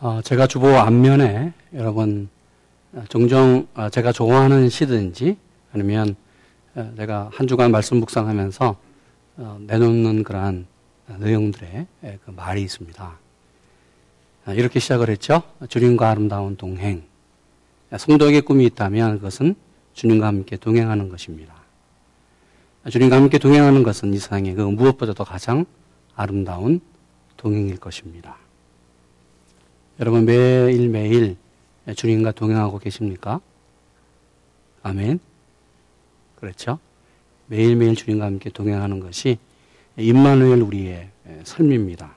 어, 제가 주보 앞면에 여러분 어, 종종 어, 제가 좋아하는 시든지 아니면 어, 제가 한 주간 말씀 묵상하면서 어, 내놓는 그러한 내용들의 예, 그 말이 있습니다. 아, 이렇게 시작을 했죠. 주님과 아름다운 동행. 성도에게 꿈이 있다면 그것은 주님과 함께 동행하는 것입니다. 주님과 함께 동행하는 것은 이 세상에 그 무엇보다도 가장 아름다운 동행일 것입니다. 여러분 매일매일 주님과 동행하고 계십니까? 아멘. 그렇죠? 매일매일 주님과 함께 동행하는 것이 임마누엘 우리의 삶입니다.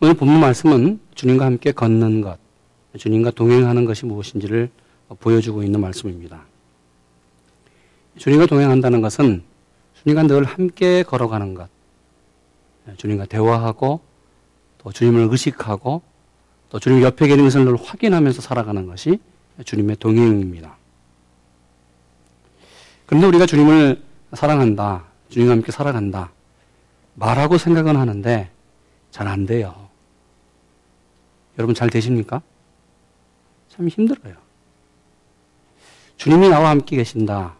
오늘 본문 말씀은 주님과 함께 걷는 것, 주님과 동행하는 것이 무엇인지를 보여주고 있는 말씀입니다. 주님과 동행한다는 것은 주님과 늘 함께 걸어가는 것, 주님과 대화하고 또 주님을 의식하고 또 주님 옆에 계신 것을 늘 확인하면서 살아가는 것이 주님의 동행입니다. 그런데 우리가 주님을 사랑한다, 주님과 함께 살아간다, 말하고 생각은 하는데 잘 안 돼요. 여러분 잘 되십니까? 참 힘들어요. 주님이 나와 함께 계신다.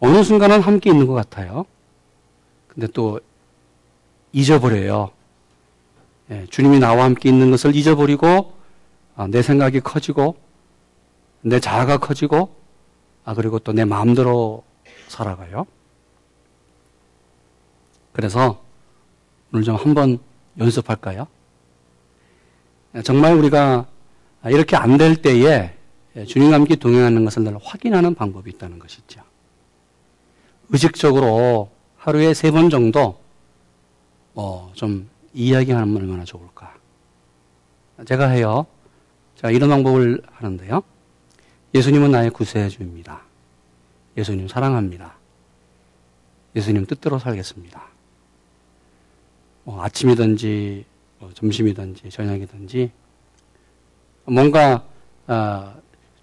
어느 순간은 함께 있는 것 같아요. 근데 또 잊어버려요. 예, 주님이 나와 함께 있는 것을 잊어버리고 아, 내 생각이 커지고 내 자아가 커지고 아 그리고 또 내 마음대로 살아가요. 그래서 오늘 좀 한번 연습할까요? 예, 정말 우리가 이렇게 안 될 때에 주님과 함께 동행하는 것을 늘 확인하는 방법이 있다는 것이죠. 의식적으로 하루에 세 번 정도 뭐좀 이야기하면 얼마나 좋을까. 제가 해요. 제가 이런 방법을 하는데요. 예수님은 나의 구세주입니다. 예수님 사랑합니다. 예수님 뜻대로 살겠습니다. 뭐 아침이든지 뭐 점심이든지 저녁이든지 뭔가 어,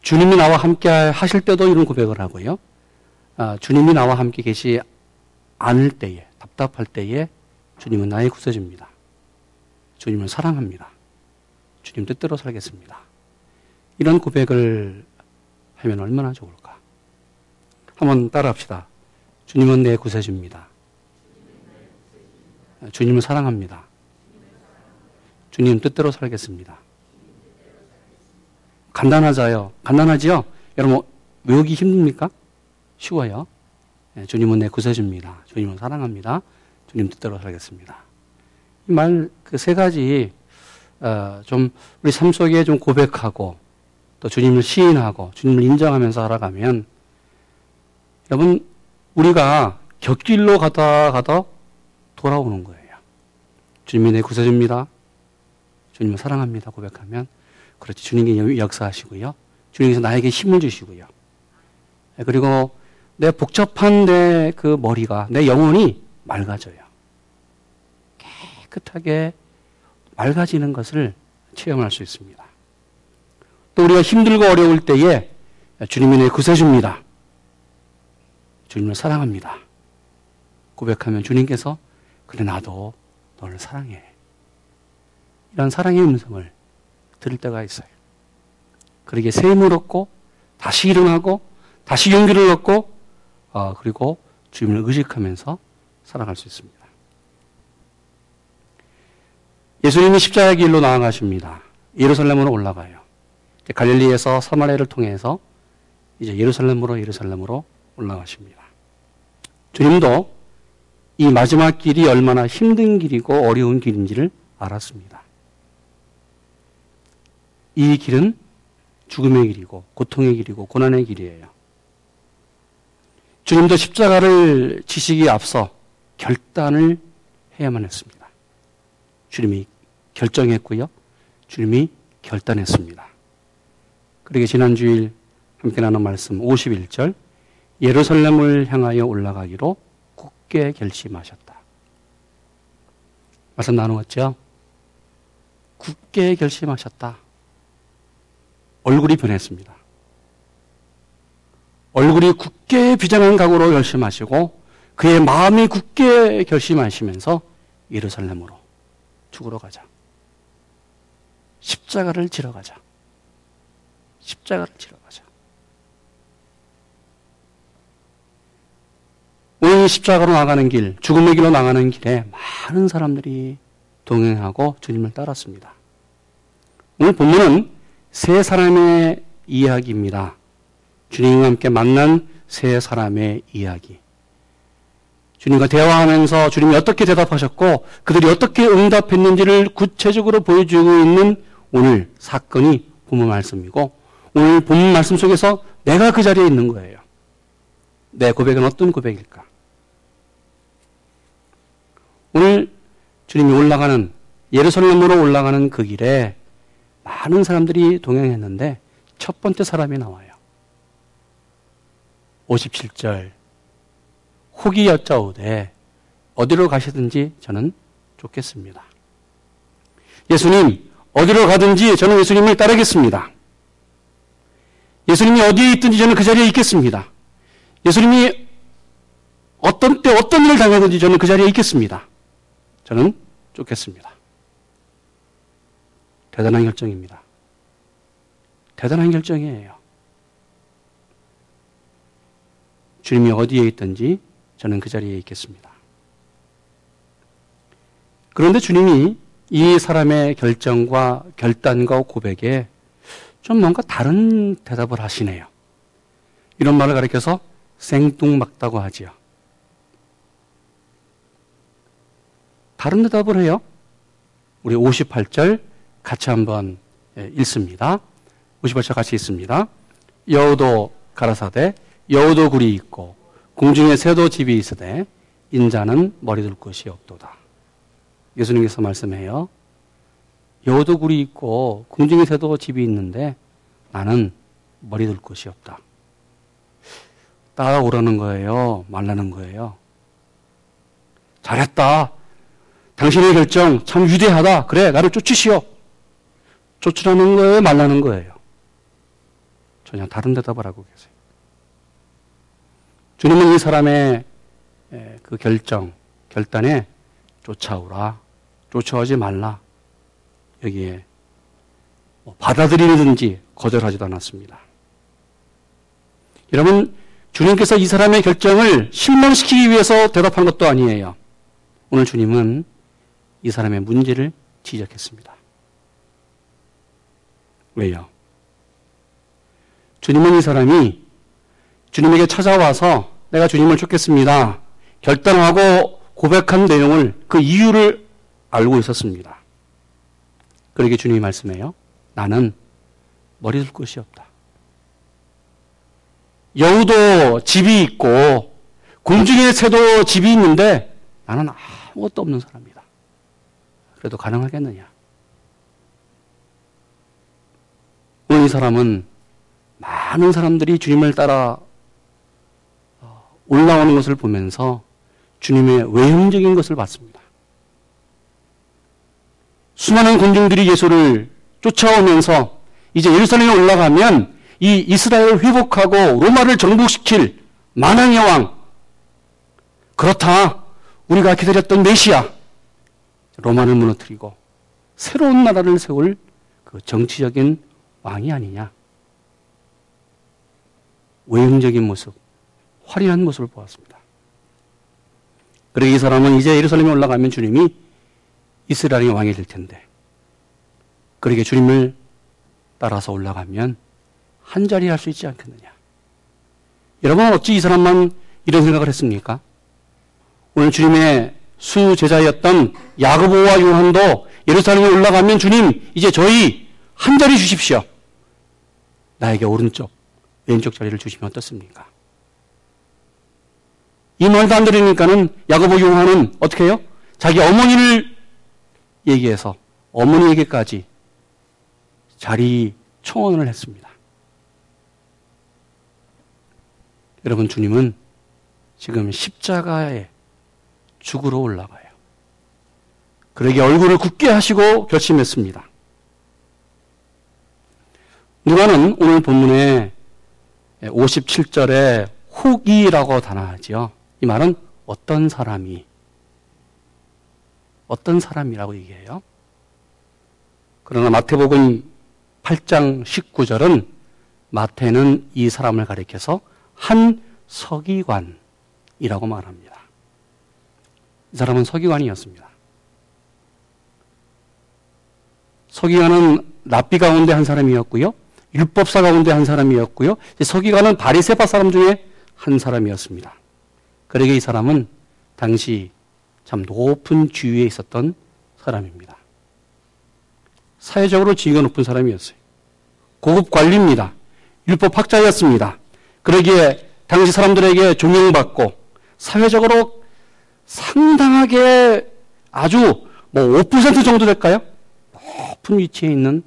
주님이 나와 함께 하실 때도 이런 고백을 하고요. 어, 주님이 나와 함께 계시 않을 때에 답답할 때에 주님은 나의 구세주입니다. 주님을 사랑합니다. 주님 뜻대로 살겠습니다. 이런 고백을 하면 얼마나 좋을까? 한번 따라합시다. 주님은 내 구세주입니다. 주님을 사랑합니다. 주님 뜻대로 살겠습니다. 간단하자요. 간단하지요? 여러분, 외우기 힘듭니까? 쉬워요. 네, 주님은 내 구세주입니다. 주님을 사랑합니다. 주님 뜻대로 살겠습니다. 말 그 세 가지 어, 좀 우리 삶 속에 좀 고백하고 또 주님을 시인하고 주님을 인정하면서 살아가면 여러분 우리가 곁길로 가다 가다 돌아오는 거예요. 주님이 내 구세주입니다. 주님을 사랑합니다. 고백하면 그렇지 주님이 역사하시고요. 주님께서 나에게 힘을 주시고요. 그리고 내 복잡한 내 그 머리가 내 영혼이 맑아져요. 깨끗하게 맑아지는 것을 체험할 수 있습니다. 또 우리가 힘들고 어려울 때에 주님이 내 구세주입니다. 주님을 사랑합니다. 고백하면 주님께서 그래 나도 너를 사랑해. 이런 사랑의 음성을 들을 때가 있어요. 그러게 샘을 얻고 다시 일어나고 다시 용기를 얻고 어, 그리고 주님을 의식하면서 살아갈 수 있습니다. 예수님이 십자가 길로 나아가십니다. 예루살렘으로 올라가요. 갈릴리에서 사마리아를 통해서 이제 예루살렘으로 예루살렘으로 올라가십니다. 주님도 이 마지막 길이 얼마나 힘든 길이고 어려운 길인지를 알았습니다. 이 길은 죽음의 길이고 고통의 길이고 고난의 길이에요. 주님도 십자가를 지시기에 앞서 결단을 해야만 했습니다. 주님이 결정했고요. 주님이 결단했습니다. 그러게 지난 주일 함께 나눈 말씀 51절 예루살렘을 향하여 올라가기로 굳게 결심하셨다. 말씀 나누었죠? 굳게 결심하셨다. 얼굴이 변했습니다. 얼굴이 굳게 비장한 각오로 결심하시고 그의 마음이 굳게 결심하시면서 예루살렘으로 죽으러 가자. 십자가를 지러 가자. 십자가를 지러 가자. 오늘 십자가로 나가는 길, 죽음의 길로 나가는 길에 많은 사람들이 동행하고 주님을 따랐습니다. 오늘 본문은 세 사람의 이야기입니다. 주님과 함께 만난 세 사람의 이야기. 주님과 대화하면서 주님이 어떻게 대답하셨고 그들이 어떻게 응답했는지를 구체적으로 보여주고 있는 오늘 사건이 본문 말씀이고 오늘 본문 말씀 속에서 내가 그 자리에 있는 거예요. 내 고백은 어떤 고백일까? 오늘 주님이 올라가는 예루살렘으로 올라가는 그 길에 많은 사람들이 동행했는데 첫 번째 사람이 나와요. 57절 혹이 여짜오되 어디로 가시든지 저는 좋겠습니다. 예수님 어디로 가든지 저는 예수님을 따르겠습니다. 예수님이 어디에 있든지 저는 그 자리에 있겠습니다. 예수님이 어떤 때 어떤 일을 당하든지 저는 그 자리에 있겠습니다. 저는 좋겠습니다. 대단한 결정입니다. 대단한 결정이에요. 주님이 어디에 있든지 저는 그 자리에 있겠습니다. 그런데 주님이 이 사람의 결정과 결단과 고백에 좀 뭔가 다른 대답을 하시네요. 이런 말을 가리켜서 생뚱맞다고 하지요. 다른 대답을 해요. 우리 58절 같이 한번 예, 읽습니다. 58절 같이 읽습니다. 여우도 가라사대 여우도 굴이 있고 공중에 새도 집이 있으되 인자는 머리 둘 곳이 없도다. 예수님께서 말씀해요. 여우도 굴이 있고 공중에 새도 집이 있는데 나는 머리 둘 곳이 없다. 따라오라는 거예요? 말라는 거예요? 잘했다. 당신의 결정 참 위대하다. 그래, 나를 쫓으시오. 쫓으라는 거예요? 말라는 거예요? 전혀 다른 대답을 하고 계세요. 주님은 이 사람의 그 결정, 결단에 쫓아오라, 쫓아오지 말라. 여기에 뭐 받아들이든지 거절하지도 않았습니다. 여러분, 주님께서 이 사람의 결정을 실망시키기 위해서 대답한 것도 아니에요. 오늘 주님은 이 사람의 문제를 지적했습니다. 왜요? 주님은 이 사람이 주님에게 찾아와서 내가 주님을 쫓겠습니다. 결단하고 고백한 내용을 그 이유를 알고 있었습니다. 그러게 주님이 말씀해요. 나는 머리 둘 곳이 없다. 여우도 집이 있고 공중의 새도 집이 있는데 나는 아무것도 없는 사람이다. 그래도 가능하겠느냐? 오늘 이 사람은 많은 사람들이 주님을 따라 어, 올라오는 것을 보면서 주님의 외형적인 것을 봤습니다. 수많은 군중들이 예수를 쫓아오면서 이제 예루살렘에 올라가면 이 이스라엘을 회복하고 로마를 정복시킬 만왕의 왕. 그렇다. 우리가 기다렸던 메시아. 로마를 무너뜨리고 새로운 나라를 세울 그 정치적인 왕이 아니냐. 외형적인 모습, 화려한 모습을 보았습니다. 그리고 이 사람은 이제 예루살렘에 올라가면 주님이 이스라엘의 왕이 될 텐데, 그러게 주님을 따라서 올라가면 한 자리 할 수 있지 않겠느냐. 여러분 어찌 이 사람만 이런 생각을 했습니까? 오늘 주님의 수 제자였던 야고보와 요한도 예루살렘에 올라가면 주님 이제 저희 한 자리 주십시오. 나에게 오른쪽, 왼쪽 자리를 주시면 어떻습니까? 이 말도 안 들으니까는 야고보 요한은 어떻게 해요? 자기 어머니를 얘기해서 어머니에게까지 자리 청원을 했습니다. 여러분 주님은 지금 십자가에 죽으러 올라가요. 그러게 얼굴을 굳게 하시고 결심했습니다. 누가는 오늘 본문에 57절에 혹이라고 단어하지요. 이 말은 어떤 사람이 어떤 사람이라고 얘기해요? 그러나 마태복음 8장 19절은 마태는 이 사람을 가리켜서 한 서기관이라고 말합니다. 이 사람은 서기관이었습니다. 서기관은 랍비 가운데 한 사람이었고요. 율법사 가운데 한 사람이었고요. 서기관은 바리세파 사람 중에 한 사람이었습니다. 그러게 이 사람은 당시 참 높은 지위에 있었던 사람입니다. 사회적으로 지위가 높은 사람이었어요. 고급 관리입니다. 율법 학자였습니다. 그러기에 당시 사람들에게 존경받고 사회적으로 상당하게 아주 뭐 5% 정도 될까요? 높은 위치에 있는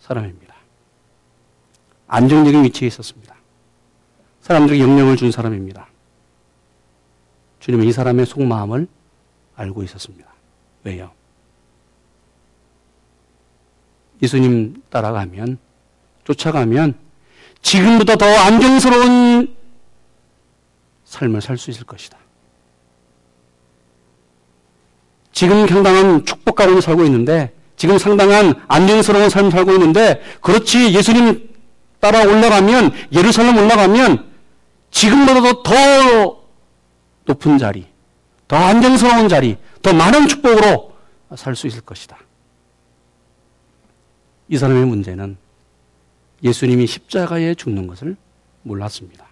사람입니다. 안정적인 위치에 있었습니다. 사람들에게 영향을 준 사람입니다. 주님은 이 사람의 속마음을 알고 있었습니다. 왜요? 예수님 따라가면, 쫓아가면, 지금보다 더 안정스러운 삶을 살 수 있을 것이다. 지금 상당한 축복 가운데 살고 있는데, 지금 상당한 안정스러운 삶을 살고 있는데, 그렇지, 예수님 따라 올라가면, 예루살렘 올라가면, 지금보다도 더 높은 자리, 더 안정스러운 자리, 더 많은 축복으로 살 수 있을 것이다. 이 사람의 문제는 예수님이 십자가에 죽는 것을 몰랐습니다.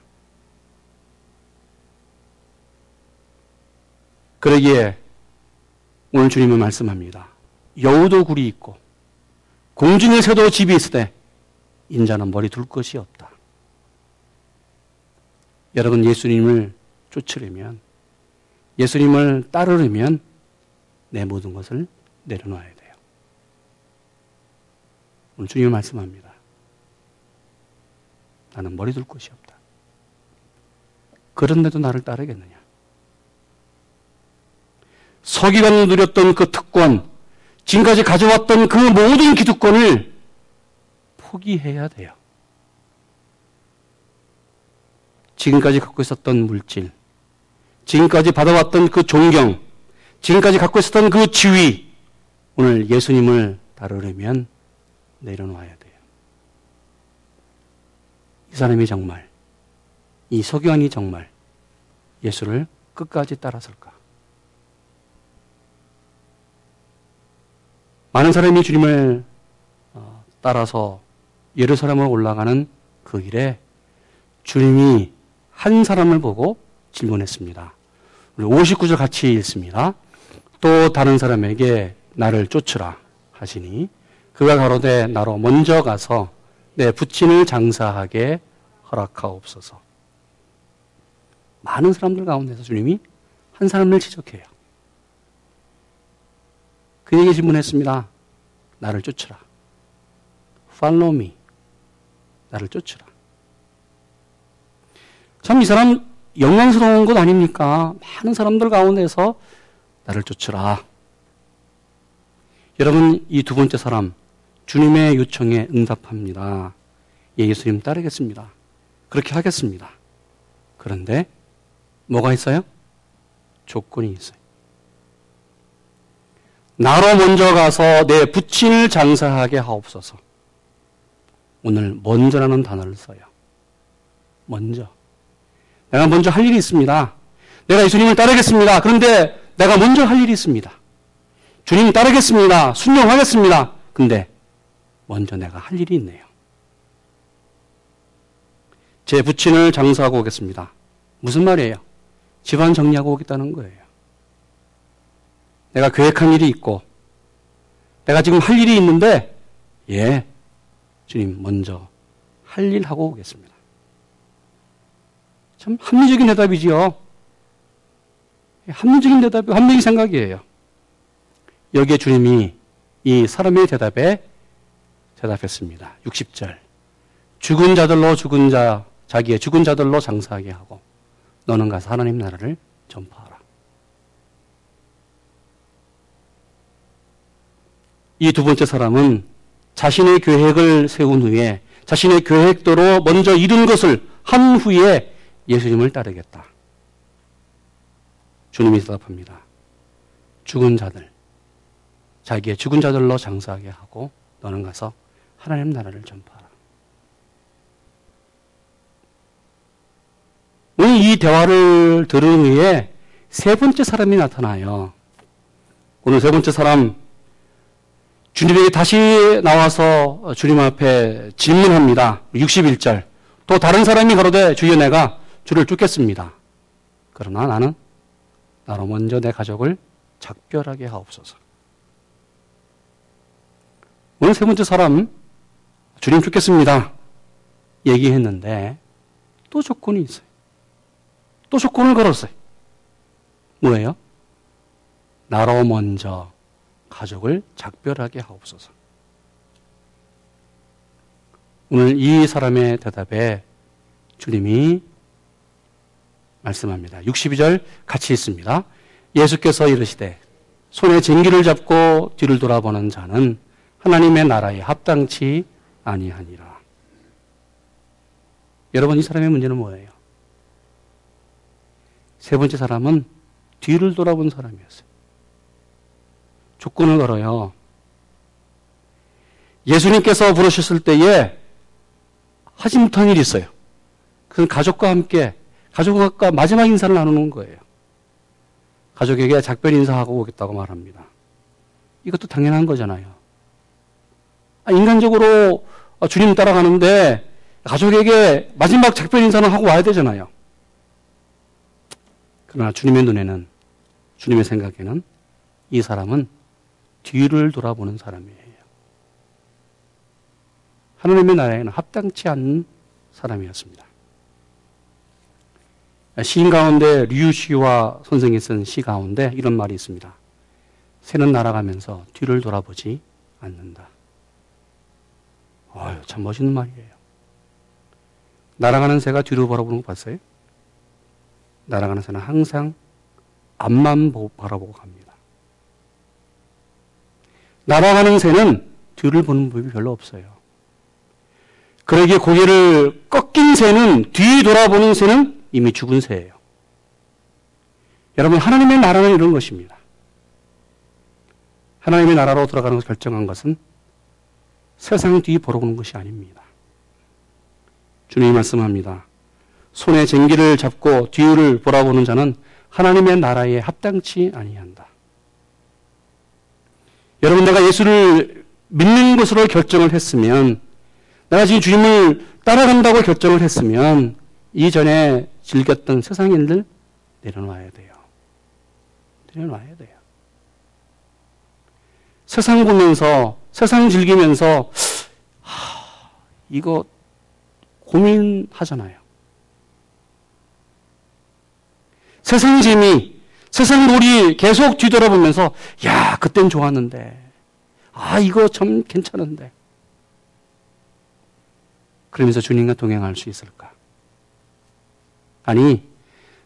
그러기에 오늘 주님은 말씀합니다. 여우도 굴이 있고 공중의 새도 집이 때 인자는 머리 둘 것이 없다. 여러분 예수님을 쫓으려면 예수님을 따르려면 내 모든 것을 내려놔야 돼요. 오늘 주님이 말씀합니다. 나는 머리 둘 곳이 없다. 그런데도 나를 따르겠느냐? 서기관을 누렸던 그 특권, 지금까지 가져왔던 그 모든 기득권을 포기해야 돼요. 지금까지 갖고 있었던 물질, 지금까지 받아왔던 그 존경, 지금까지 갖고 있었던 그 지위, 오늘 예수님을 다루려면 내려놓아야 돼요. 이 사람이 정말, 이 서기관이 정말 예수를 끝까지 따라설까? 많은 사람이 주님을 어, 따라서 예루살렘으로 올라가는 그 길에 주님이 한 사람을 보고 질문했습니다. 59절 같이 읽습니다. 또 다른 사람에게 나를 쫓으라 하시니 그가 가로되 나로 먼저 가서 내 부친을 장사하게 허락하옵소서. 많은 사람들 가운데서 주님이 한 사람을 지적해요. 그에게 질문했습니다. 나를 쫓으라. Me. 나를 쫓으라. 참 이 사람 영광스러운 것 아닙니까? 많은 사람들 가운데서 나를 쫓으라. 여러분, 이 두 번째 사람, 주님의 요청에 응답합니다. 예, 예수님 따르겠습니다. 그렇게 하겠습니다. 그런데 뭐가 있어요? 조건이 있어요. 나로 먼저 가서 내 부친을 장사하게 하옵소서. 오늘 먼저라는 단어를 써요. 먼저. 내가 먼저 할 일이 있습니다. 내가 예수님을 따르겠습니다. 그런데 내가 먼저 할 일이 있습니다. 주님 따르겠습니다. 순종하겠습니다. 근데 먼저 내가 할 일이 있네요. 제 부친을 장사하고 오겠습니다. 무슨 말이에요? 집안 정리하고 오겠다는 거예요. 내가 계획한 일이 있고, 내가 지금 할 일이 있는데, 예, 주님 먼저 할 일 하고 오겠습니다. 참 합리적인 대답이지요. 합리적인 대답이 합리적인 생각이에요. 여기에 주님이 이 사람의 대답에 대답했습니다. 60절. 죽은 자들로 죽은 자, 자기의 죽은 자들로 장사하게 하고 너는 가서 하나님 나라를 전파하라. 이 두 번째 사람은 자신의 계획을 세운 후에 자신의 계획대로 먼저 이룬 것을 한 후에 예수님을 따르겠다. 주님이 대답합니다. 죽은 자들, 자기의 죽은 자들로 장사하게 하고 너는 가서 하나님 나라를 전파하라. 오늘 이 대화를 들은 후에 세 번째 사람이 나타나요. 오늘 세 번째 사람, 주님에게 다시 나와서 주님 앞에 질문합니다. 61절. 또 다른 사람이 가로되 주여 내가 주를 쫓겠습니다. 그러나 나는 나로 먼저 내 가족을 작별하게 하옵소서. 오늘 세 번째 사람 주님 쫓겠습니다. 얘기했는데 또 조건이 있어요. 또 조건을 걸었어요. 뭐예요? 나로 먼저 가족을 작별하게 하옵소서. 오늘 이 사람의 대답에 주님이 말씀합니다. 62절 같이 있습니다. 예수께서 이르시되 손에 쟁기를 잡고 뒤를 돌아보는 자는 하나님의 나라에 합당치 아니하니라. 여러분 이 사람의 문제는 뭐예요? 세 번째 사람은 뒤를 돌아본 사람이었어요. 조건을 걸어요. 예수님께서 부르셨을 때에 하지 못한 일이 있어요. 그건 가족과 함께 가족과 마지막 인사를 나누는 거예요. 가족에게 작별 인사하고 오겠다고 말합니다. 이것도 당연한 거잖아요. 아, 인간적으로 주님 따라가는데 가족에게 마지막 작별 인사는 하고 와야 되잖아요. 그러나 주님의 눈에는, 주님의 생각에는 이 사람은 뒤를 돌아보는 사람이에요. 하나님의 나라에는 합당치 않는 사람이었습니다. 시인 가운데 류시와 선생이 쓴 시 가운데 이런 말이 있습니다. 새는 날아가면서 뒤를 돌아보지 않는다. 아유, 참 멋있는 말이에요. 날아가는 새가 뒤로 바라보는 거 봤어요? 날아가는 새는 항상 앞만 바라보고 갑니다. 날아가는 새는 뒤를 보는 법이 별로 없어요. 그러기에 고개를 꺾인 새는 뒤 돌아보는 새는 이미 죽은 새예요. 여러분, 하나님의 나라는 이런 것입니다. 하나님의 나라로 들어가는 것을 결정한 것은 세상 뒤 보러 오는 것이 아닙니다. 주님이 말씀합니다. 손에 쟁기를 잡고 뒤를 보라보는 자는 하나님의 나라에 합당치 아니한다. 여러분, 내가 예수를 믿는 것으로 결정을 했으면, 내가 지금 주님을 따라간다고 결정을 했으면, 이전에 즐겼던 세상 일들 내려놔야 돼요. 내려놔야 돼요. 세상 보면서, 세상 즐기면서, 하, 이거 고민하잖아요. 세상 재미, 세상 놀이 계속 뒤돌아보면서, 야, 그땐 좋았는데. 아, 이거 참 괜찮은데. 그러면서 주님과 동행할 수 있을까? 아니,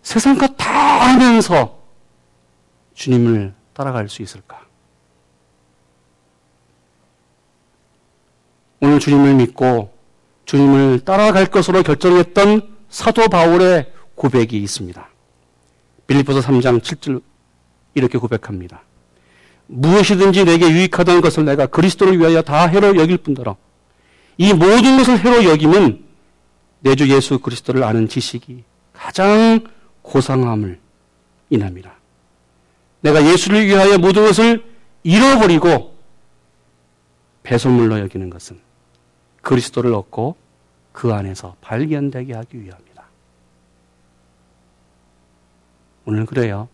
세상 것 다 하면서 주님을 따라갈 수 있을까? 오늘 주님을 믿고 주님을 따라갈 것으로 결정했던 사도 바울의 고백이 있습니다. 빌리포서 3장 7절 이렇게 고백합니다. 무엇이든지 내게 유익하던 것을 내가 그리스도를 위하여 다 해로 여길 뿐더러 이 모든 것을 해로 여김은 내 주 예수 그리스도를 아는 지식이 가장 고상함을 인합니다. 내가 예수를 위하여 모든 것을 잃어버리고 배설물로 여기는 것은 그리스도를 얻고 그 안에서 발견되게 하기 위함이다. 오늘 그래요.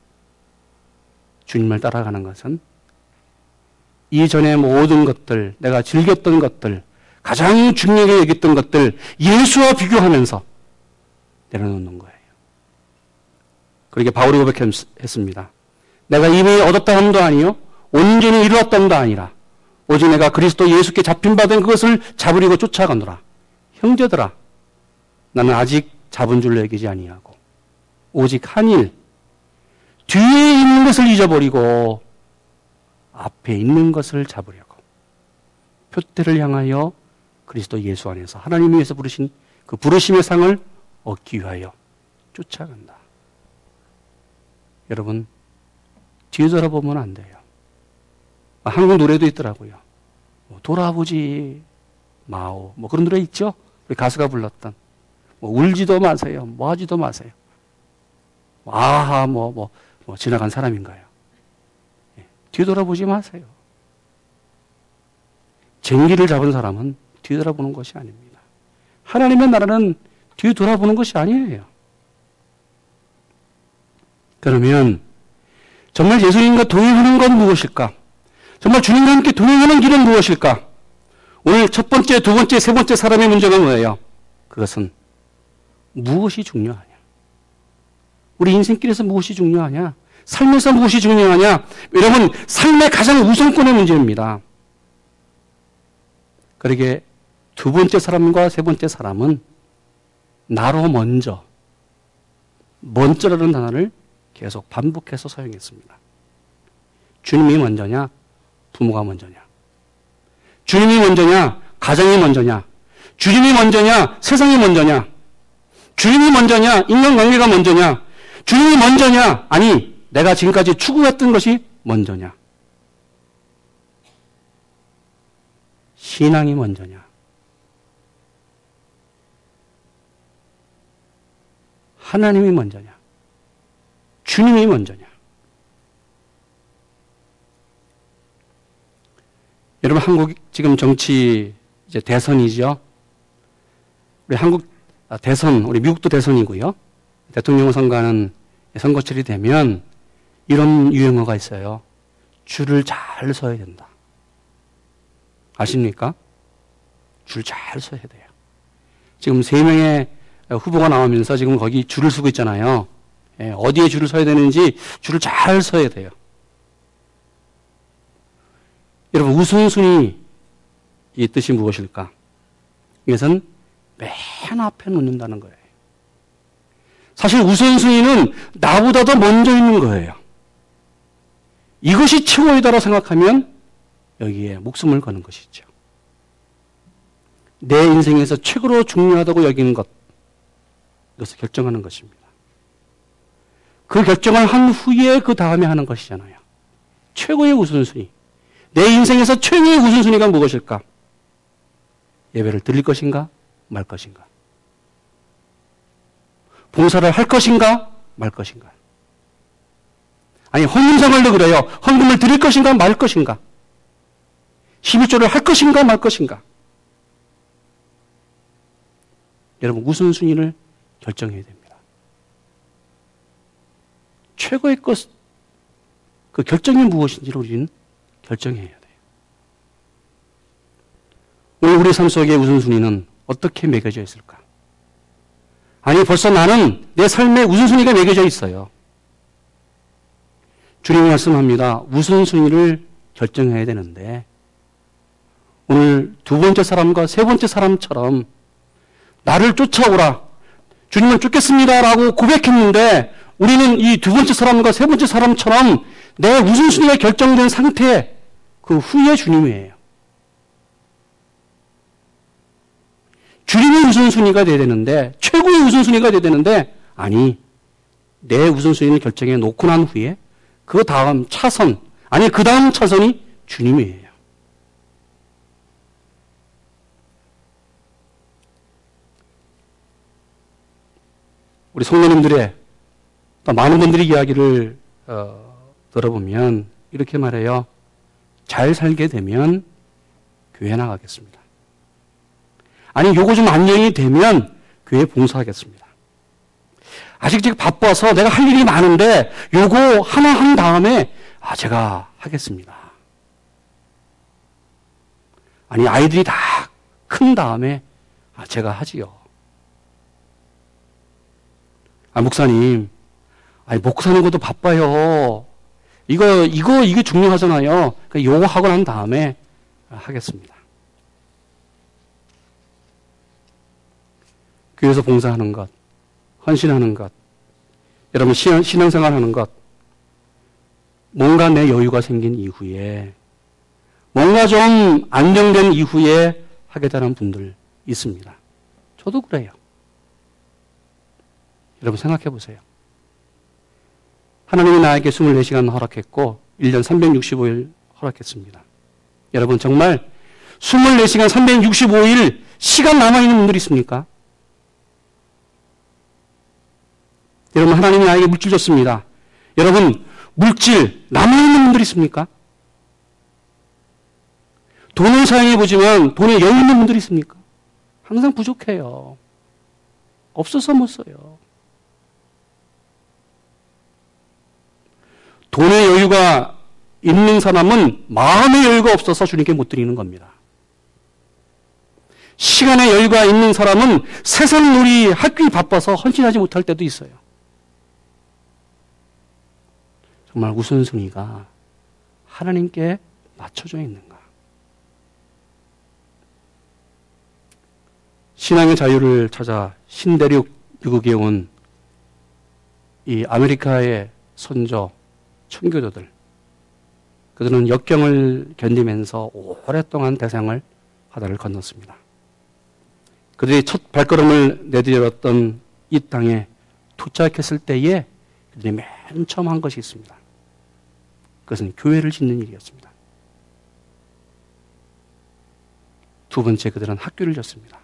주님을 따라가는 것은 이전의 모든 것들, 내가 즐겼던 것들, 가장 중요하게 여겼던 것들, 예수와 비교하면서 내려놓는 거예요. 그렇게 바울이 고백했습니다. 내가 이미 얻었다 함도 아니요, 온전히 이루었다 함도 아니라, 오직 내가 그리스도 예수께 잡힌 받은 그것을 잡으려고 쫓아가노라. 형제들아, 나는 아직 잡은 줄로 여기지 아니하고, 오직 한 일, 뒤에 있는 것을 잊어버리고, 앞에 있는 것을 잡으려고. 표대를 향하여 그리스도 예수 안에서 하나님 위해서 부르신 그 부르심의 상을 얻기 위하여 쫓아간다. 여러분, 뒤돌아보면 안 돼요. 아, 한국 노래도 있더라고요. 뭐 돌아보지 마오. 뭐 그런 노래 있죠? 우리 가수가 불렀던. 뭐 울지도 마세요. 뭐 하지도 마세요. 아하, 뭐, 뭐, 뭐, 지나간 사람인가요? 예. 뒤돌아보지 마세요. 쟁기를 잡은 사람은 뒤돌아보는 것이 아닙니다. 하나님의 나라는 뒤돌아보는 것이 아니에요. 그러면 정말 예수님과 동행하는 건 무엇일까? 정말 주님과 함께 동행하는 길은 무엇일까? 오늘 첫 번째, 두 번째, 세 번째 사람의 문제가 뭐예요? 그것은 무엇이 중요하냐? 우리 인생길에서 무엇이 중요하냐? 삶에서 무엇이 중요하냐? 여러분, 삶의 가장 우선권의 문제입니다. 그러게 두 번째 사람과 세 번째 사람은 나로 먼저, 먼저라는 단어를 계속 반복해서 사용했습니다. 주님이 먼저냐? 부모가 먼저냐? 주님이 먼저냐? 가정이 먼저냐? 주님이 먼저냐? 세상이 먼저냐? 주님이 먼저냐? 인간관계가 먼저냐? 주님이 먼저냐? 아니, 내가 지금까지 추구했던 것이 먼저냐? 신앙이 먼저냐? 하나님이 먼저냐? 주님이 먼저냐? 여러분 한국 지금 정치 이제 대선이죠. 우리 한국 아, 대선 우리 미국도 대선이고요. 대통령 선거는 선거철이 되면 이런 유행어가 있어요. 줄을 잘 서야 된다. 아십니까? 줄 잘 서야 돼요. 지금 세 명의 후보가 나오면서 지금 거기 줄을 서고 있잖아요. 예, 어디에 줄을 서야 되는지 줄을 잘 서야 돼요. 여러분, 우선순위 이 뜻이 무엇일까? 이것은 맨 앞에 놓는다는 거예요. 사실 우선순위는 나보다도 먼저 있는 거예요. 이것이 최고이다라고 생각하면 여기에 목숨을 거는 것이죠. 내 인생에서 최고로 중요하다고 여기는 것, 이것을 결정하는 것입니다. 그 결정을 한 후에 그 다음에 하는 것이잖아요. 최고의 우선순위. 내 인생에서 최고의 우선순위가 무엇일까? 예배를 드릴 것인가? 말 것인가? 봉사를 할 것인가? 말 것인가? 아니, 헌금성을도 그래요. 헌금을 드릴 것인가? 말 것인가? 11조를 할 것인가? 말 것인가? 여러분, 우선순위를 결정해야 됩니다. 최고의 것, 그 결정이 무엇인지를 우리는 결정해야 돼요. 오늘 우리 삶 속의 우선순위는 어떻게 매겨져 있을까? 아니, 벌써 나는 내 삶의 우선순위가 매겨져 있어요. 주님이 말씀합니다. 우선순위를 결정해야 되는데, 오늘 두 번째 사람과 세 번째 사람처럼 나를 쫓아오라. 주님을 쫓겠습니다라고 고백했는데 우리는 이 두 번째 사람과 세 번째 사람처럼 내 우선순위가 결정된 상태 그 후에 주님이에요. 주님의 우선순위가 돼야 되는데 최고의 우선순위가 돼야 되는데 아니 내 우선순위를 결정해 놓고 난 후에 그 다음 차선 아니 그 다음 차선이 주님이에요. 우리 성도님들의 또 많은 분들이 이야기를 어, 들어보면 이렇게 말해요. 잘 살게 되면 교회 나가겠습니다. 아니 요거 좀 안녕이 되면 교회 봉사하겠습니다. 아직 지금 바빠서 내가 할 일이 많은데 요거 하나 한 다음에 아 제가 하겠습니다. 아니 아이들이 다 큰 다음에 아 제가 하지요. 아 목사님 아니, 먹고 사는 것도 바빠요. 이거, 이거, 이게 중요하잖아요. 그러니까 요거 하고 난 다음에 하겠습니다. 교회에서 봉사하는 것, 헌신하는 것, 여러분 신앙생활 하는 것, 뭔가 내 여유가 생긴 이후에, 뭔가 좀 안정된 이후에 하겠다는 분들 있습니다. 저도 그래요. 여러분 생각해 보세요. 하나님이 나에게 24시간 허락했고 1년 365일 허락했습니다. 여러분 정말 24시간 365일 시간 남아있는 분들이 있습니까? 여러분, 하나님이 나에게 물질 줬습니다. 여러분, 물질 남아있는 분들이 있습니까? 돈을 사용해보지만 돈에 여유 있는 분들이 있습니까? 항상 부족해요. 없어서 못 써요. 돈의 여유가 있는 사람은 마음의 여유가 없어서 주님께 못 드리는 겁니다. 시간의 여유가 있는 사람은 세상 놀이 학교에 바빠서 헌신하지 못할 때도 있어요. 정말 우선순위가 하나님께 맞춰져 있는가? 신앙의 자유를 찾아 신대륙 미국에 온 이 아메리카의 선조 청교도들 그들은 역경을 견디면서 오랫동안 대상을 바다를 건넜습니다. 그들이 첫 발걸음을 내디뎠던 이 땅에 도착했을 때에 그들이 맨 처음 한 것이 있습니다. 그것은 교회를 짓는 일이었습니다. 두 번째 그들은 학교를 짓습니다.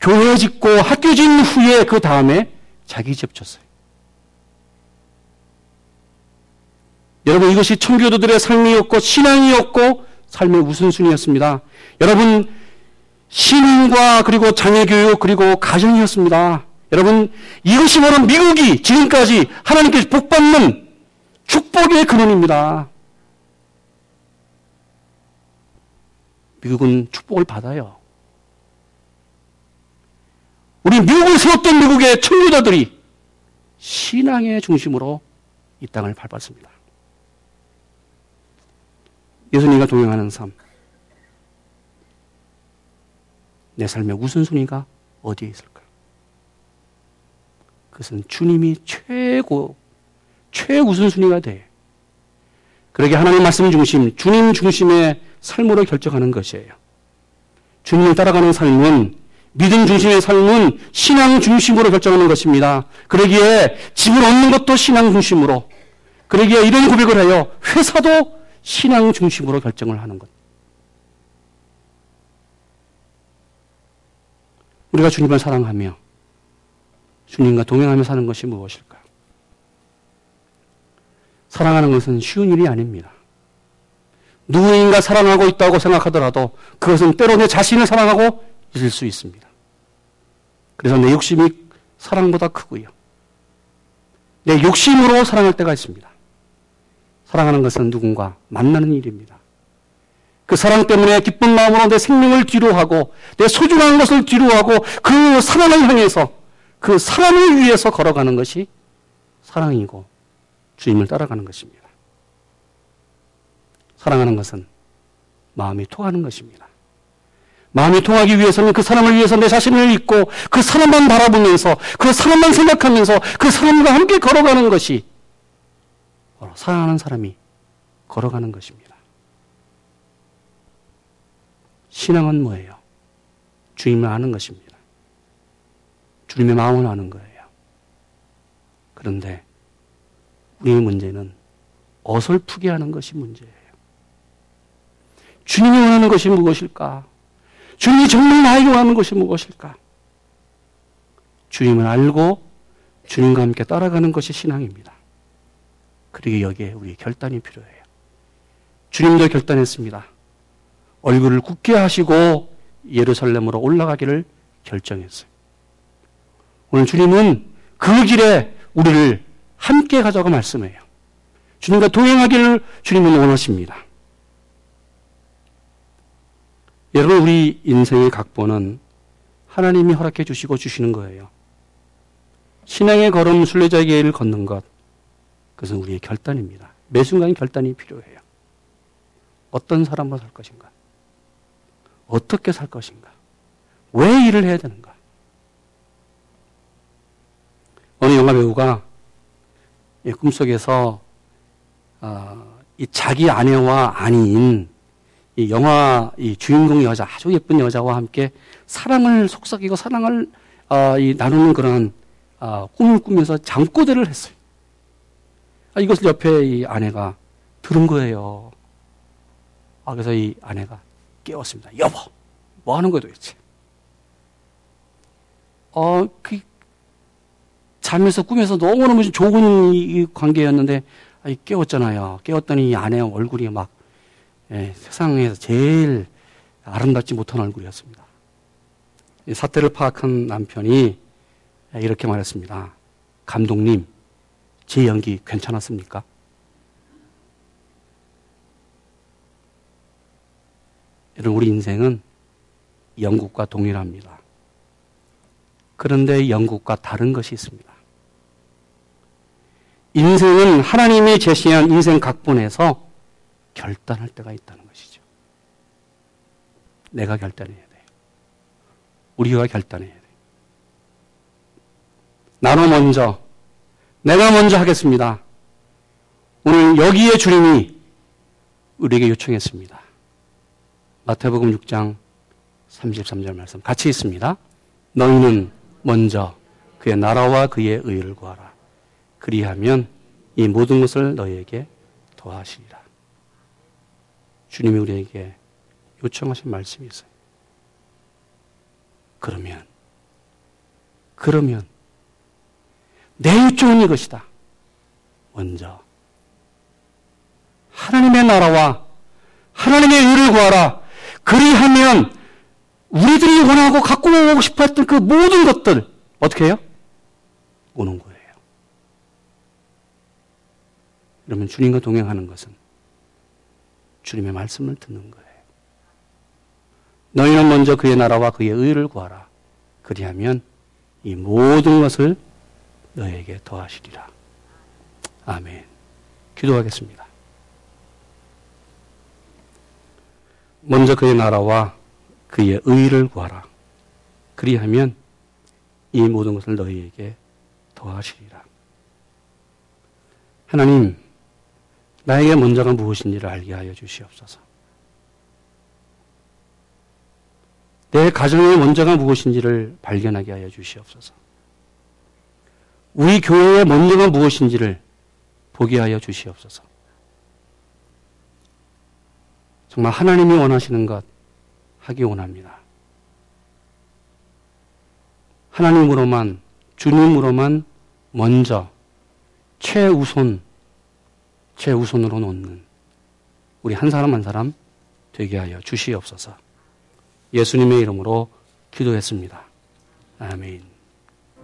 교회 짓고 학교 짓는 후에 그 다음에 자기 집 졌어요. 여러분 이것이 청교도들의 삶이었고 신앙이었고 삶의 우선순위였습니다. 여러분 신앙과 그리고 장애교육 그리고 가정이었습니다. 여러분 이것이 바로 미국이 지금까지 하나님께서 복받는 축복의 근원입니다. 미국은 축복을 받아요. 우리 미국을 세웠던 미국의 청교도들이 신앙의 중심으로 이 땅을 밟았습니다. 예수님과 동행하는 삶. 내 삶의 우선순위가 어디에 있을까? 그것은 주님이 최고, 최우선순위가 돼. 그러게 하나님 말씀 중심, 주님 중심의 삶으로 결정하는 것이에요. 주님을 따라가는 삶은 믿음 중심의 삶은 신앙 중심으로 결정하는 것입니다. 그러기에 집을 얻는 것도 신앙 중심으로. 그러기에 이런 고백을 해요. 회사도 신앙 중심으로 결정을 하는 것. 우리가 주님을 사랑하며 주님과 동행하며 사는 것이 무엇일까? 사랑하는 것은 쉬운 일이 아닙니다. 누구인가 사랑하고 있다고 생각하더라도 그것은 때로 내 자신을 사랑하고 있을 수 있습니다. 그래서 내 욕심이 사랑보다 크고요. 내 욕심으로 사랑할 때가 있습니다. 사랑하는 것은 누군가 만나는 일입니다. 그 사랑 때문에 기쁜 마음으로 내 생명을 뒤로하고 내 소중한 것을 뒤로하고 그 사랑을 향해서 그 사랑을 위해서 걸어가는 것이 사랑이고 주님을 따라가는 것입니다. 사랑하는 것은 마음이 통하는 것입니다. 마음이 통하기 위해서는 그 사람을 위해서 내 자신을 잊고 그 사람만 바라보면서 그 사람만 생각하면서 그 사람과 함께 걸어가는 것이 사랑하는 사람이 걸어가는 것입니다. 신앙은 뭐예요? 주님을 아는 것입니다. 주님의 마음을 아는 거예요. 그런데 우리의 문제는 어설프게 하는 것이 문제예요. 주님이 원하는 것이 무엇일까? 주님이 정말 나에게 원하는 것이 무엇일까? 주님을 알고 주님과 함께 따라가는 것이 신앙입니다. 그리고 여기에 우리 결단이 필요해요. 주님도 결단했습니다. 얼굴을 굳게 하시고 예루살렘으로 올라가기를 결정했어요. 오늘 주님은 그 길에 우리를 함께 가자고 말씀해요. 주님과 동행하기를 주님은 원하십니다. 여러분, 우리 인생의 각본은 하나님이 허락해 주시고 주시는 거예요. 신앙의 걸음 순례자의 길을 걷는 것, 그것은 우리의 결단입니다. 매 순간 결단이 필요해요. 어떤 사람으로 살 것인가? 어떻게 살 것인가? 왜 일을 해야 되는가? 어느 영화 배우가 꿈속에서 어, 이 자기 아내와 아닌 이 영화 이 주인공 여자 아주 예쁜 여자와 함께 사랑을 속삭이고 사랑을 어, 이 나누는 그런 어, 꿈을 꾸면서 잠꼬대를 했어요. 아, 이것을 옆에 이 아내가 들은 거예요. 아, 그래서 이 아내가 깨웠습니다. 여보, 뭐 하는 거야 도대체? 어, 그, 잠에서 꿈에서 너무너무 좋은 이 관계였는데, 아, 깨웠잖아요. 깨웠더니 아내 얼굴이 막, 예, 세상에서 제일 아름답지 못한 얼굴이었습니다. 사태를 파악한 남편이 이렇게 말했습니다. 감독님, 제 연기 괜찮았습니까? 여러분, 우리 인생은 영국과 동일합니다. 그런데 영국과 다른 것이 있습니다. 인생은 하나님이 제시한 인생 각본에서 결단할 때가 있다는 것이죠. 내가 결단해야 돼요. 우리가 결단해야 돼요. 나로 먼저, 내가 먼저 하겠습니다. 오늘 여기에 주님이 우리에게 요청했습니다. 마태복음 6장 33절 말씀 같이 있습니다. 너희는 먼저 그의 나라와 그의 의를 구하라. 그리하면 이 모든 것을 너희에게 더하시리라. 주님이 우리에게 요청하신 말씀이 있어요. 그러면, 그러면, 내 요청은 이것이다. 먼저, 하나님의 나라와 하나님의 의를 구하라. 그리하면, 우리들이 원하고 갖고 오고 싶어 했던 그 모든 것들, 어떻게 해요? 오는 거예요. 그러면 주님과 동행하는 것은 주님의 말씀을 듣는 거예요. 너희는 먼저 그의 나라와 그의 의를 구하라. 그리하면 이 모든 것을 너에게 더하시리라. 아멘. 기도하겠습니다. 먼저 그의 나라와 그의 의를 구하라. 그리하면 이 모든 것을 너희에게 더하시리라. 하나님, 나에게 먼저가 무엇인지를 알게 하여 주시옵소서. 내 가정의 먼저가 무엇인지를 발견하게 하여 주시옵소서. 우리 교회의 먼저가 무엇인지를 보게 하여 주시옵소서. 정말 하나님이 원하시는 것 하기 원합니다. 하나님으로만, 주님으로만 먼저, 최우선, 최우선으로 놓는 우리 한 사람 한 사람 되게 하여 주시옵소서. 예수님의 이름으로 기도했습니다. 아멘.